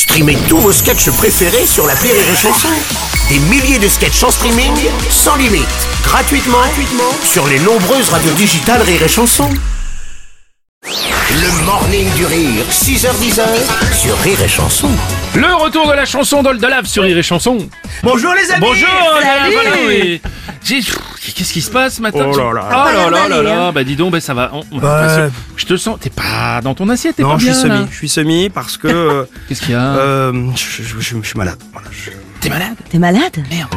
Streamez tous vos sketchs préférés sur la Rire et Chanson. Des milliers de sketchs en streaming, sans limite, gratuitement, gratuitement sur les nombreuses radios digitales Rire et Chanson. Le morning du rire, 6h10 sur Rire et Chanson. Le retour de la chanson d'Oldalave sur Rire et Chanson. Bonjour les amis Bonjour Salut voilà, oui. J'ai- pff, Qu'est-ce qui se passe ce matin Oh là là. Oh là là là là Bah dis donc, bah ça va. on- on- Ouais. parce que Je te sens. T'es pas dans ton assiette, t'es Non, pas je bien suis là. semi, je suis semi parce que euh, Qu'est-ce qu'il y a? euh, je, je- je- je suis malade. Voilà, je, T'es malade? T'es malade? Merde.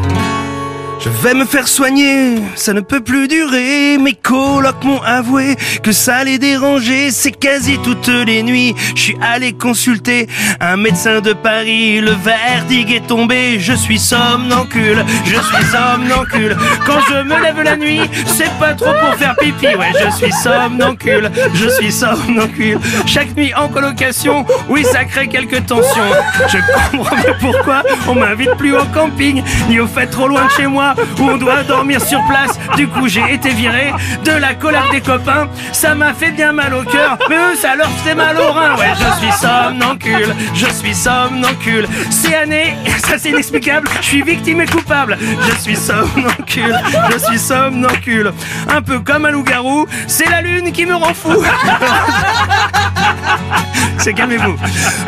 Je vais me faire soigner, ça ne peut plus durer. Mes colocs m'ont avoué que ça les dérangeait, c'est quasi toutes les nuits. Je suis allé consulter un médecin de Paris, le verdict est tombé. Je suis somnancule, je suis somnancule. Quand je me lève la nuit, c'est pas trop pour faire pipi. Ouais, je suis somnancule, je suis somnancule. Chaque nuit en colocation, oui, ça crée quelques tensions. Je comprends pourquoi on m'invite plus au camping, ni au fait trop loin de chez moi, où on doit dormir sur place. Du coup, j'ai été viré de la collab des copains. Ça m'a fait bien mal au cœur, mais ça leur fait mal au rein. Ouais, je suis somnancule, je suis somnancule. C'est année, ça c'est inexplicable, je suis victime et coupable. Je suis somnancule, je suis somnancule. Un peu comme un loup-garou, c'est la lune qui me rend fou. C'est calmez-vous.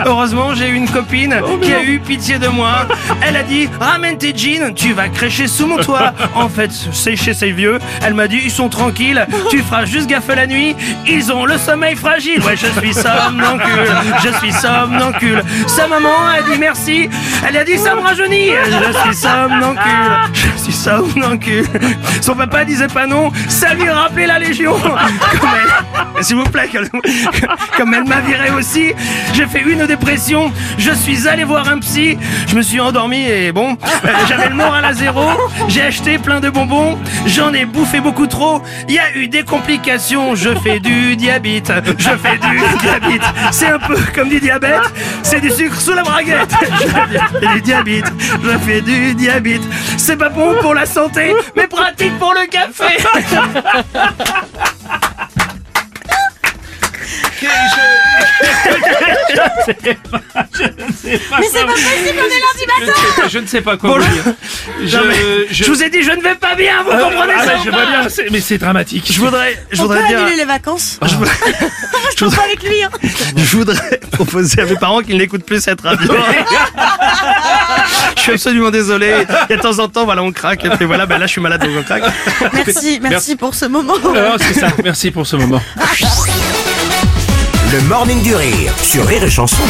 Heureusement, j'ai eu une copine qui a eu pitié de moi. Elle a dit ramène tes jeans, tu vas crécher sous mon toit. En fait, c'est chez ces vieux. Elle m'a dit ils sont tranquilles, tu feras juste gaffe la nuit. Ils ont le sommeil fragile. Ouais, je suis somnancule, je suis somnancule. Sa maman a dit merci. Elle a dit ça me rajeunit. Je suis somnancule, je suis somnancule. Son papa disait pas non, ça lui rappelait la légion. S'il vous plaît, comme- comme elle m'a viré aussi, j'ai fait une dépression. Je suis allé voir un psy. Je me suis endormi et bon, euh, j'avais le moral à zéro. J'ai acheté plein de bonbons. J'en ai bouffé beaucoup trop. Il y a eu des complications. Je fais du diabète. Je fais du diabète. C'est un peu comme du diabète. C'est du sucre sous la braguette. Je fais du diabète. Je fais du diabète. C'est pas bon pour la santé, mais pratique pour le café. Mais c'est pas possible, on est lundi matin Je ne sais pas quoi Bon, vous dire. Je, Non, je- je vous ai dit, je ne vais pas bien, vous Ah, comprenez ah, ça je vois bien, mais c'est dramatique. Je voudrais, je On peut voudrais dire, annuler les vacances je voudrais, Je pas avec lui hein. je voudrais proposer à mes parents qu'ils n'écoutent plus cette radio. Je suis absolument désolé. Il y a de temps en temps, voilà, on craque. Et puis voilà, ben là, je suis malade, donc on craque. Merci, merci pour ce moment Alors, c'est ça. Merci pour ce moment. Le morning du rire sur Rire et Chanson.